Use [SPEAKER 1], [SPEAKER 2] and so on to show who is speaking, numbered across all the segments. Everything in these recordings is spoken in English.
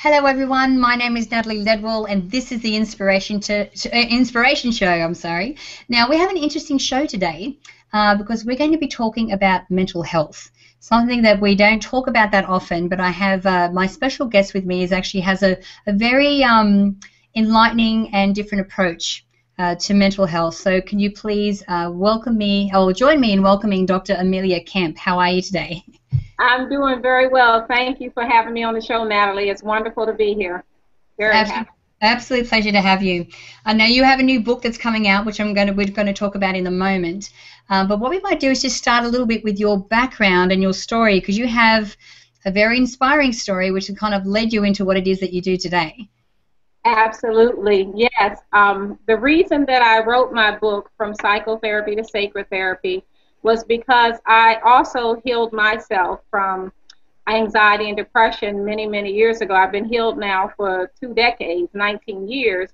[SPEAKER 1] Hello, everyone. My name is Natalie Ledwell, and this is the Inspiration to, uh, Inspiration Show. I'm sorry. Now we have an interesting show today uh, because we're going to be talking about mental health. Something that we don't talk about that often, but I have uh, my special guest with me is actually has a, a very um, enlightening and different approach uh, to mental health. So, can you please uh, welcome me or join me in welcoming Dr. Amelia Kemp? How are you today?
[SPEAKER 2] I'm doing very well. Thank you for having me on the show, Natalie. It's wonderful to be here. Very
[SPEAKER 1] Absolutely.
[SPEAKER 2] happy.
[SPEAKER 1] Absolute pleasure to have you. I know you have a new book that's coming out, which I'm going to we're going to talk about in a moment. Um, but what we might do is just start a little bit with your background and your story, because you have a very inspiring story, which kind of led you into what it is that you do today.
[SPEAKER 2] Absolutely, yes. Um, the reason that I wrote my book, From Psychotherapy to Sacred Therapy, was because I also healed myself from anxiety and depression many, many years ago. I've been healed now for two decades, 19 years.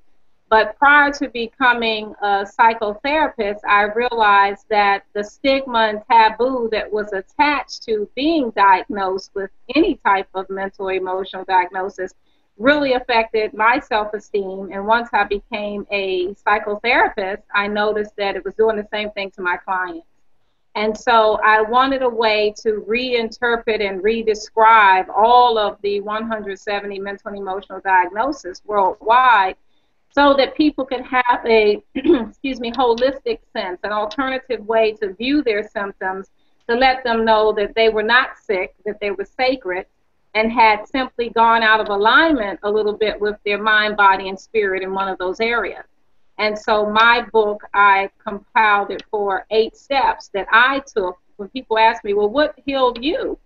[SPEAKER 2] But prior to becoming a psychotherapist, I realized that the stigma and taboo that was attached to being diagnosed with any type of mental emotional diagnosis really affected my self esteem. And once I became a psychotherapist, I noticed that it was doing the same thing to my clients. And so I wanted a way to reinterpret and redescribe all of the 170 mental and emotional diagnoses worldwide so that people could have a excuse me holistic sense an alternative way to view their symptoms to let them know that they were not sick that they were sacred and had simply gone out of alignment a little bit with their mind body and spirit in one of those areas and so my book, I compiled it for eight steps that I took when people ask me, well, what healed you?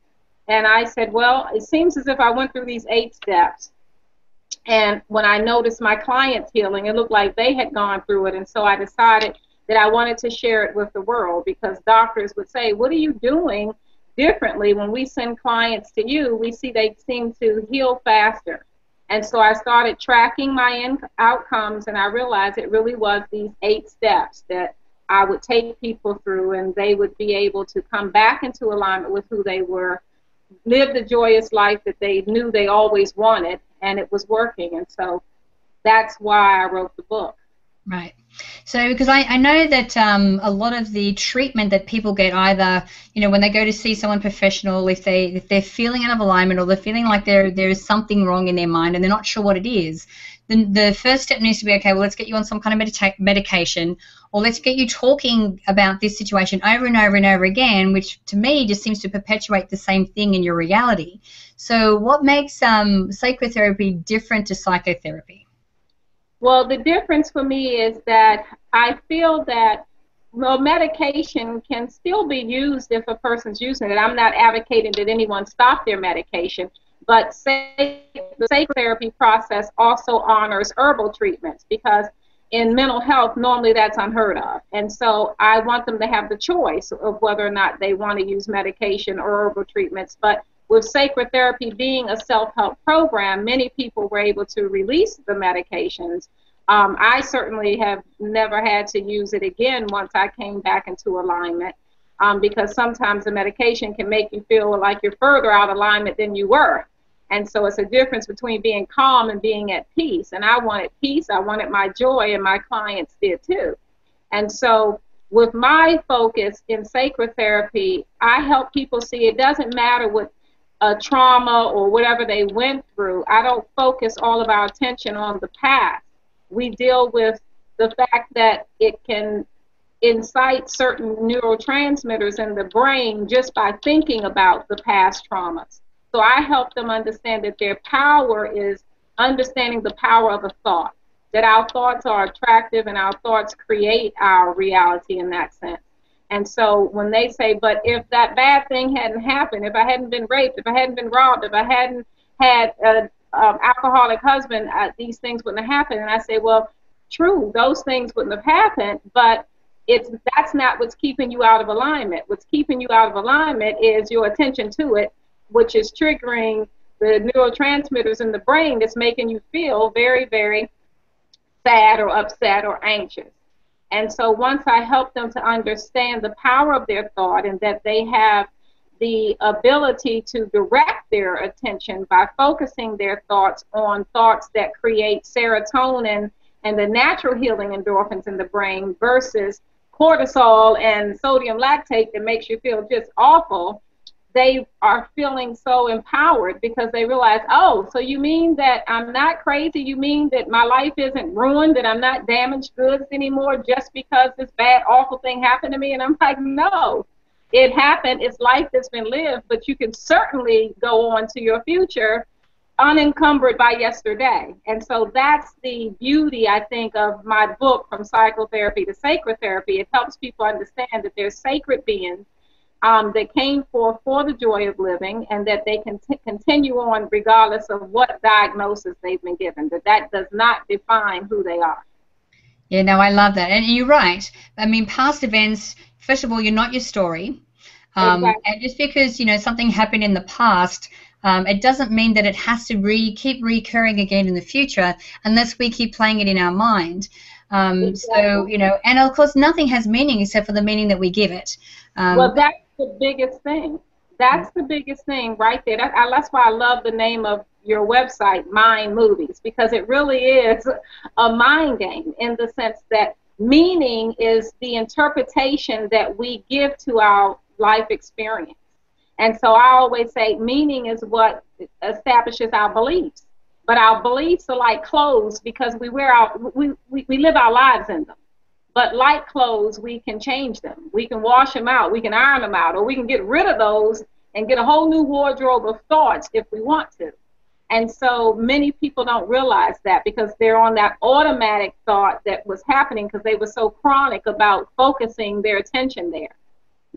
[SPEAKER 2] And I said, well, it seems as if I went through these eight steps. And when I noticed my clients healing, it looked like they had gone through it. And so I decided that I wanted to share it with the world because doctors would say, what are you doing differently when we send clients to you? We see they seem to heal faster. And so I started tracking my in- outcomes, and I realized it really was these eight steps that I would take people through, and they would be able to come back into alignment with who they were, live the joyous life that they knew they always wanted, and it was working. And so that's why I wrote the book.
[SPEAKER 1] Right. So, because I, I know that um, a lot of the treatment that people get, either you know when they go to see someone professional, if they if they're feeling out of alignment or they're feeling like there there is something wrong in their mind and they're not sure what it is, then the first step needs to be okay. Well, let's get you on some kind of medita- medication, or let's get you talking about this situation over and over and over again, which to me just seems to perpetuate the same thing in your reality. So, what makes um, sacred therapy different to psychotherapy?
[SPEAKER 2] Well, the difference for me is that I feel that well, medication can still be used if a person's using it. I'm not advocating that anyone stop their medication, but say the psychotherapy process also honors herbal treatments because in mental health, normally that's unheard of. And so I want them to have the choice of whether or not they want to use medication or herbal treatments. But with sacred therapy being a self-help program, many people were able to release the medications. Um, I certainly have never had to use it again once I came back into alignment, um, because sometimes the medication can make you feel like you're further out of alignment than you were. And so it's a difference between being calm and being at peace. And I wanted peace, I wanted my joy, and my clients did too. And so with my focus in sacred therapy, I help people see it doesn't matter what a trauma or whatever they went through. I don't focus all of our attention on the past. We deal with the fact that it can incite certain neurotransmitters in the brain just by thinking about the past traumas. So I help them understand that their power is understanding the power of a thought, that our thoughts are attractive and our thoughts create our reality in that sense. And so when they say, but if that bad thing hadn't happened, if I hadn't been raped, if I hadn't been robbed, if I hadn't had an um, alcoholic husband, uh, these things wouldn't have happened. And I say, well, true, those things wouldn't have happened, but it's that's not what's keeping you out of alignment. What's keeping you out of alignment is your attention to it, which is triggering the neurotransmitters in the brain that's making you feel very, very sad or upset or anxious. And so once I help them to understand the power of their thought and that they have the ability to direct their attention by focusing their thoughts on thoughts that create serotonin and the natural healing endorphins in the brain versus cortisol and sodium lactate that makes you feel just awful, they are feeling so empowered because they realize, oh, so you mean that I'm not crazy? You mean that my life isn't ruined, that I'm not damaged goods anymore just because this bad, awful thing happened to me? And I'm like, no, it happened. It's life that's been lived, but you can certainly go on to your future unencumbered by yesterday. And so that's the beauty, I think, of my book, From Psychotherapy to Sacred Therapy. It helps people understand that they're sacred beings um, that came forth for the joy of living and that they can t- continue on regardless of what diagnosis they've been given, that that does not define who they are.
[SPEAKER 1] Yeah, no, I love that. And you're right. I mean, past events, first of all, you're not your story. Um, exactly. And just because, you know, something happened in the past um, it doesn't mean that it has to re- keep recurring again in the future unless we keep playing it in our mind. Um, exactly. So, you know, and of course, nothing has meaning except for the meaning that we give it.
[SPEAKER 2] Um, well, that's the biggest thing. That's the biggest thing right there. That, I, that's why I love the name of your website, Mind Movies, because it really is a mind game in the sense that meaning is the interpretation that we give to our life experience. And so I always say meaning is what establishes our beliefs. But our beliefs are like clothes because we wear our we, we, we live our lives in them. But like clothes, we can change them. We can wash them out, we can iron them out, or we can get rid of those and get a whole new wardrobe of thoughts if we want to. And so many people don't realize that because they're on that automatic thought that was happening because they were so chronic about focusing their attention there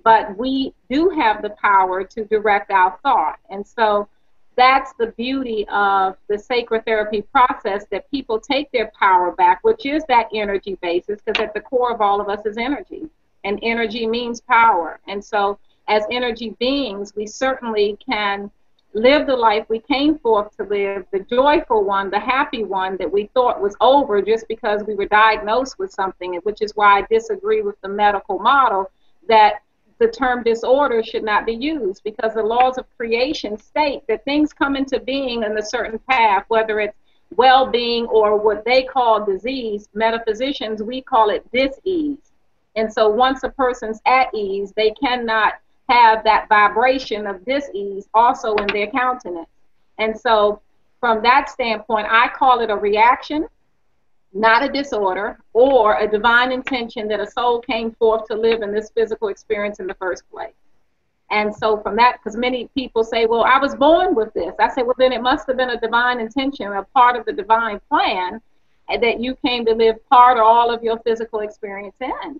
[SPEAKER 2] but we do have the power to direct our thought. And so that's the beauty of the sacred therapy process that people take their power back, which is that energy basis, because at the core of all of us is energy. And energy means power. And so, as energy beings, we certainly can live the life we came forth to live, the joyful one, the happy one that we thought was over just because we were diagnosed with something, which is why I disagree with the medical model that the term disorder should not be used because the laws of creation state that things come into being in a certain path, whether it's well being or what they call disease. Metaphysicians, we call it dis-ease. And so once a person's at ease, they cannot have that vibration of dis-ease also in their countenance. And so from that standpoint, I call it a reaction not a disorder, or a divine intention that a soul came forth to live in this physical experience in the first place. And so from that, because many people say, well, I was born with this. I say, well, then it must have been a divine intention, a part of the divine plan eh, that you came to live part or all of your physical experience in.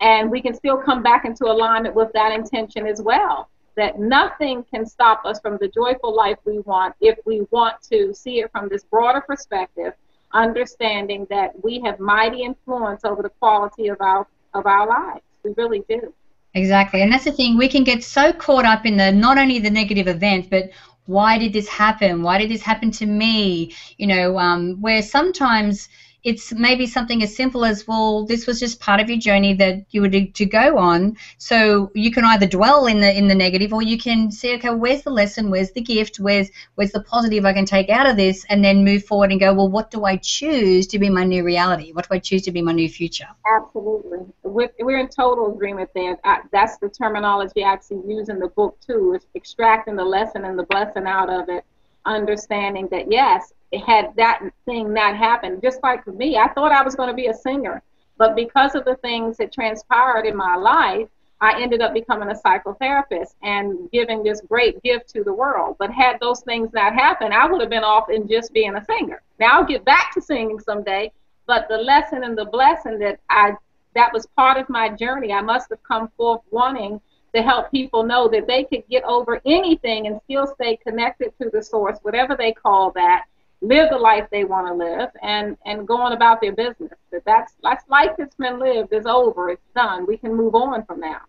[SPEAKER 2] And we can still come back into alignment with that intention as well. That nothing can stop us from the joyful life we want if we want to see it from this broader perspective understanding that we have mighty influence over the quality of our of our lives. We really do.
[SPEAKER 1] Exactly. And that's the thing, we can get so caught up in the not only the negative event, but why did this happen? Why did this happen to me? You know, um, where sometimes it's maybe something as simple as well this was just part of your journey that you were to, to, go on. So you can either dwell in the in the negative or you can see okay where's the lesson? Where's the gift? Where's where's the positive i can take out of this? And then move forward and go well what do i choose to be my new reality? What do i choose to be my new future?
[SPEAKER 2] Absolutely. We're, in total agreement there. That's the terminology i actually use in the book too is extracting the lesson and the blessing out of it understanding that yes had that thing not happened, just like for me, I thought I was going to be a singer. But because of the things that transpired in my life, I ended up becoming a psychotherapist and giving this great gift to the world. But had those things not happened, I would have been off in just being a singer. Now I'll get back to singing someday, but the lesson and the blessing that I that was part of my journey. I must have come forth wanting to help people know that they could get over anything and still stay connected to the source, whatever they call that, live the life they want to live and and go on about their business. That that's that's life that's been lived is over. It's done. We can move on from now.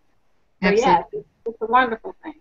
[SPEAKER 2] So yes, it's, it's a wonderful thing.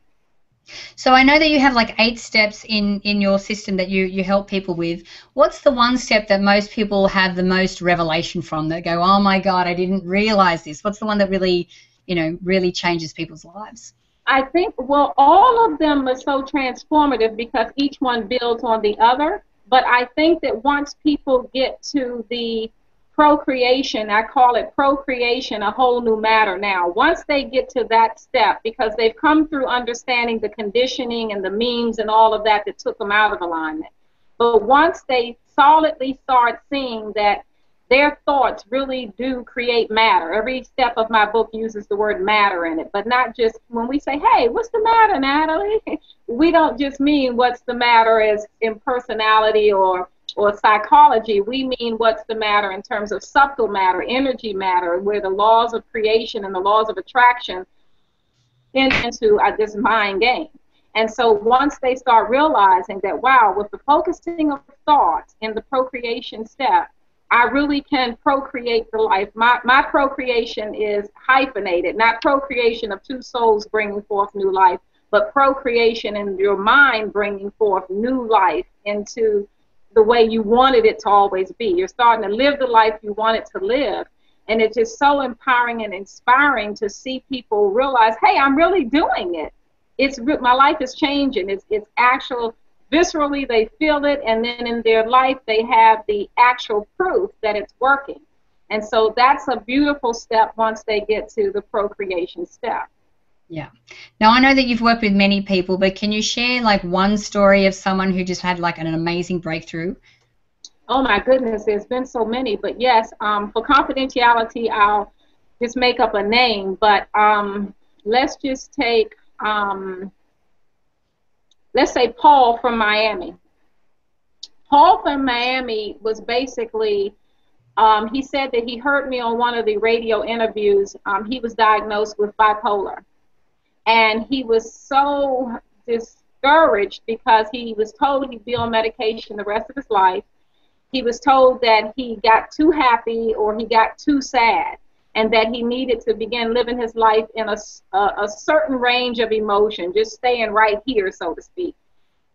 [SPEAKER 1] So I know that you have like eight steps in in your system that you you help people with. What's the one step that most people have the most revelation from that go, "Oh my god, I didn't realize this." What's the one that really, you know, really changes people's lives?
[SPEAKER 2] I think, well, all of them are so transformative because each one builds on the other. But I think that once people get to the procreation, I call it procreation, a whole new matter now. Once they get to that step, because they've come through understanding the conditioning and the memes and all of that that took them out of alignment. But once they solidly start seeing that their thoughts really do create matter. Every step of my book uses the word matter in it, but not just when we say, hey, what's the matter, Natalie? we don't just mean what's the matter as in personality or or psychology, we mean what's the matter in terms of subtle matter, energy matter, where the laws of creation and the laws of attraction into uh, this mind game. And so once they start realizing that, wow, with the focusing of thought in the procreation step, I really can procreate the life. My, my procreation is hyphenated, not procreation of two souls bringing forth new life, but procreation in your mind bringing forth new life into the way you wanted it to always be. You're starting to live the life you wanted to live. And it's just so empowering and inspiring to see people realize, hey, I'm really doing it. It's my life is changing. It's it's actual viscerally they feel it, and then in their life they have the actual proof that it's working. And so that's a beautiful step once they get to the procreation step.
[SPEAKER 1] Yeah. Now I know that you've worked with many people, but can you share like one story of someone who just had like an amazing breakthrough?
[SPEAKER 2] Oh my goodness, there's been so many, but yes, um, for confidentiality, I'll just make up a name. But um, let's just take, um, let's say Paul from Miami. Paul from Miami was basically um, he said that he heard me on one of the radio interviews. Um, he was diagnosed with bipolar and he was so discouraged because he was told he'd be on medication the rest of his life. He was told that he got too happy or he got too sad, and that he needed to begin living his life in a, a, a certain range of emotion, just staying right here, so to speak.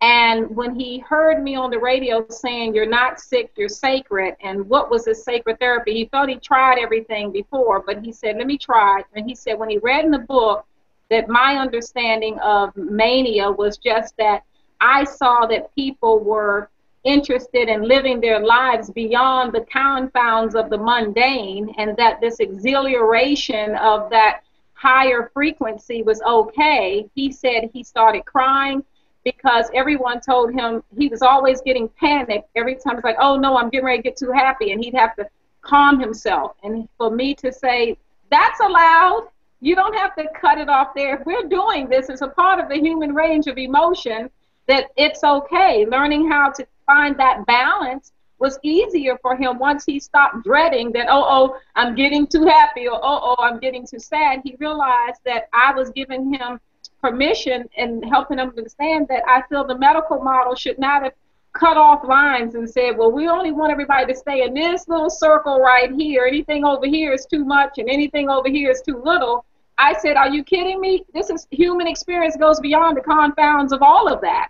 [SPEAKER 2] And when he heard me on the radio saying, You're not sick, you're sacred, and what was his sacred therapy, he thought he tried everything before, but he said, Let me try. And he said, When he read in the book that my understanding of mania was just that I saw that people were interested in living their lives beyond the confounds of the mundane, and that this exhilaration of that higher frequency was okay. He said he started crying because everyone told him he was always getting panicked every time. It's like, oh no, I'm getting ready to get too happy, and he'd have to calm himself. And for me to say, that's allowed, you don't have to cut it off there. If we're doing this, it's a part of the human range of emotion that it's okay. Learning how to find that balance was easier for him once he stopped dreading that, oh, oh, I'm getting too happy or oh, oh, I'm getting too sad. He realized that I was giving him permission and helping him understand that I feel the medical model should not have cut off lines and said, well, we only want everybody to stay in this little circle right here. Anything over here is too much and anything over here is too little. I said, Are you kidding me? This is human experience goes beyond the confounds of all of that.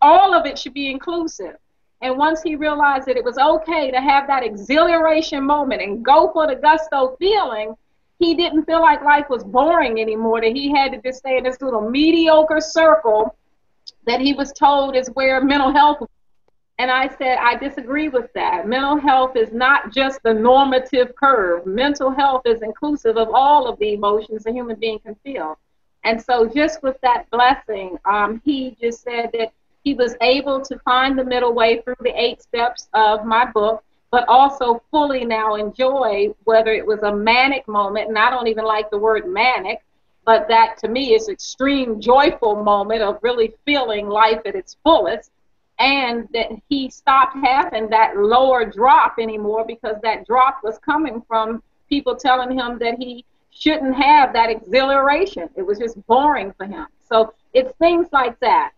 [SPEAKER 2] All of it should be inclusive. And once he realized that it was okay to have that exhilaration moment and go for the gusto feeling, he didn't feel like life was boring anymore, that he had to just stay in this little mediocre circle that he was told is where mental health and I said, I disagree with that. Mental health is not just the normative curve. Mental health is inclusive of all of the emotions a human being can feel. And so, just with that blessing, um, he just said that he was able to find the middle way through the eight steps of my book, but also fully now enjoy whether it was a manic moment, and I don't even like the word manic, but that to me is extreme joyful moment of really feeling life at its fullest and that he stopped having that lower drop anymore because that drop was coming from people telling him that he shouldn't have that exhilaration. It was just boring for him. So it's things like that.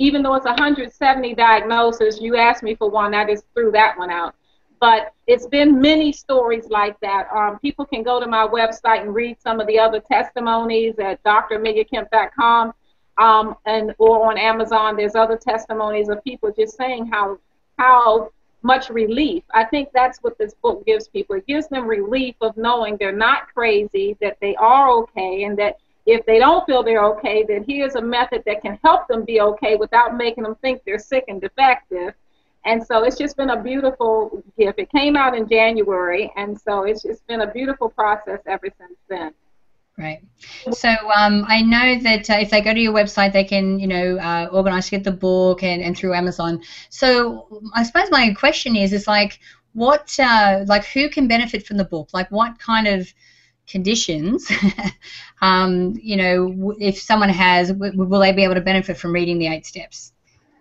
[SPEAKER 2] Even though it's 170 diagnoses, you asked me for one, I just threw that one out. But it's been many stories like that. Um, people can go to my website and read some of the other testimonies at drameliakemp.com um, and or on Amazon. There's other testimonies of people just saying how how much relief. I think that's what this book gives people. It gives them relief of knowing they're not crazy, that they are okay, and that if they don't feel they're okay, then here's a method that can help them be okay without making them think they're sick and defective. And so it's just been a beautiful gift. It came out in January, and so it's just been a beautiful process ever since then.
[SPEAKER 1] Right. So um, I know that uh, if they go to your website, they can, you know, uh, organize to get the book and, and through Amazon. So I suppose my question is, is like, what, uh, like, who can benefit from the book? Like, what kind of conditions, um, you know, if someone has, will they be able to benefit from reading the eight steps?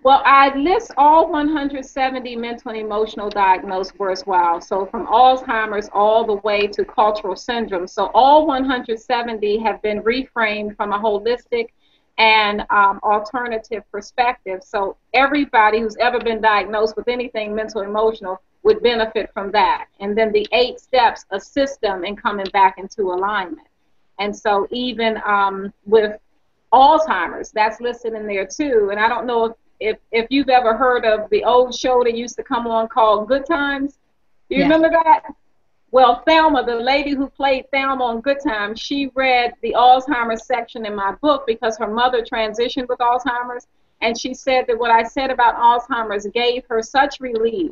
[SPEAKER 2] Well, I list all 170 mental and emotional diagnosed worthwhile. So from Alzheimer's all the way to cultural syndrome. So all 170 have been reframed from a holistic and um, alternative perspective. So everybody who's ever been diagnosed with anything mental emotional would benefit from that. And then the eight steps assist them in coming back into alignment. And so even um, with Alzheimer's, that's listed in there too. And I don't know if if if you've ever heard of the old show that used to come on called Good Times, do you yeah. remember that? Well, Thelma, the lady who played Thelma on Good Times, she read the Alzheimer's section in my book because her mother transitioned with Alzheimer's, and she said that what I said about Alzheimer's gave her such relief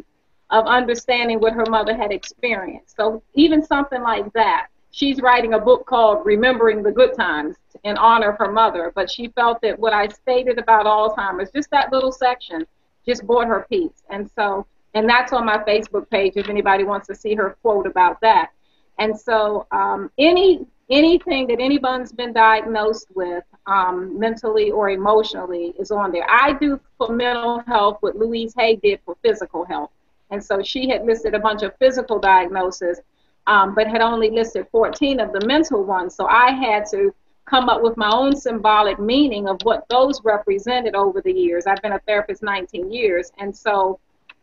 [SPEAKER 2] of understanding what her mother had experienced. So even something like that. She's writing a book called Remembering the Good Times in honor of her mother, but she felt that what I stated about Alzheimer's, just that little section, just brought her peace. And so, and that's on my Facebook page if anybody wants to see her quote about that. And so, um, any anything that anyone's been diagnosed with, um, mentally or emotionally, is on there. I do for mental health what Louise Hay did for physical health. And so she had listed a bunch of physical diagnoses, um, but had only listed 14 of the mental ones. So I had to come up with my own symbolic meaning of what those represented over the years. I've been a therapist 19 years, and so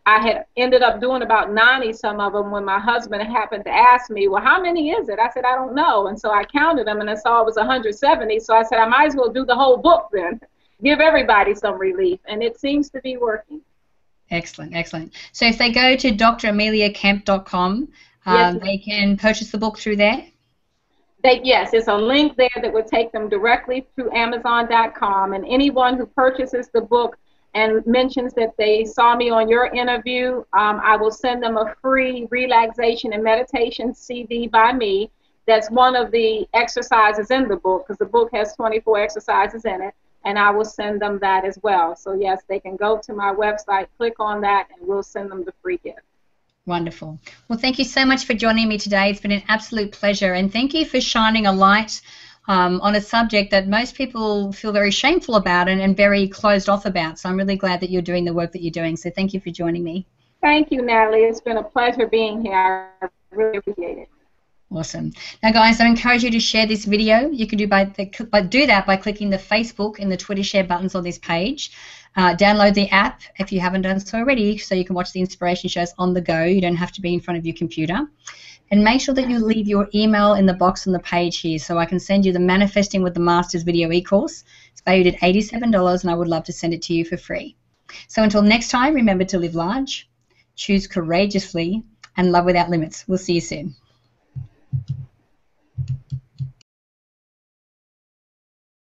[SPEAKER 2] I had ended up doing about 90 some of them when my husband happened to ask me, Well, how many is it? I said, I don't know. And so I counted them and I saw it was 170. So I said, I might as well do the whole book then, give everybody some relief. And it seems to be working.
[SPEAKER 1] Excellent, excellent. So if they go to drameliakemp.com, um, yes. they can purchase the book through there?
[SPEAKER 2] They, yes, it's a link there that would take them directly to Amazon.com. And anyone who purchases the book and mentions that they saw me on your interview, um, I will send them a free relaxation and meditation CD by me. That's one of the exercises in the book because the book has 24 exercises in it, and I will send them that as well. So, yes, they can go to my website, click on that, and we'll send them the free gift.
[SPEAKER 1] Wonderful. Well, thank you so much for joining me today. It's been an absolute pleasure. And thank you for shining a light um, on a subject that most people feel very shameful about and, and very closed off about. So I'm really glad that you're doing the work that you're doing. So thank you for joining me.
[SPEAKER 2] Thank you, Natalie. It's been a pleasure being here. I really appreciate it.
[SPEAKER 1] Awesome. Now, guys, I encourage you to share this video. You can do by, the, by do that by clicking the Facebook and the Twitter share buttons on this page. Uh, download the app if you haven't done so already, so you can watch the inspiration shows on the go. You don't have to be in front of your computer. And make sure that you leave your email in the box on the page here, so I can send you the Manifesting with the Masters video e-course. It's valued at $87, and I would love to send it to you for free. So until next time, remember to live large, choose courageously, and love without limits. We'll see you soon.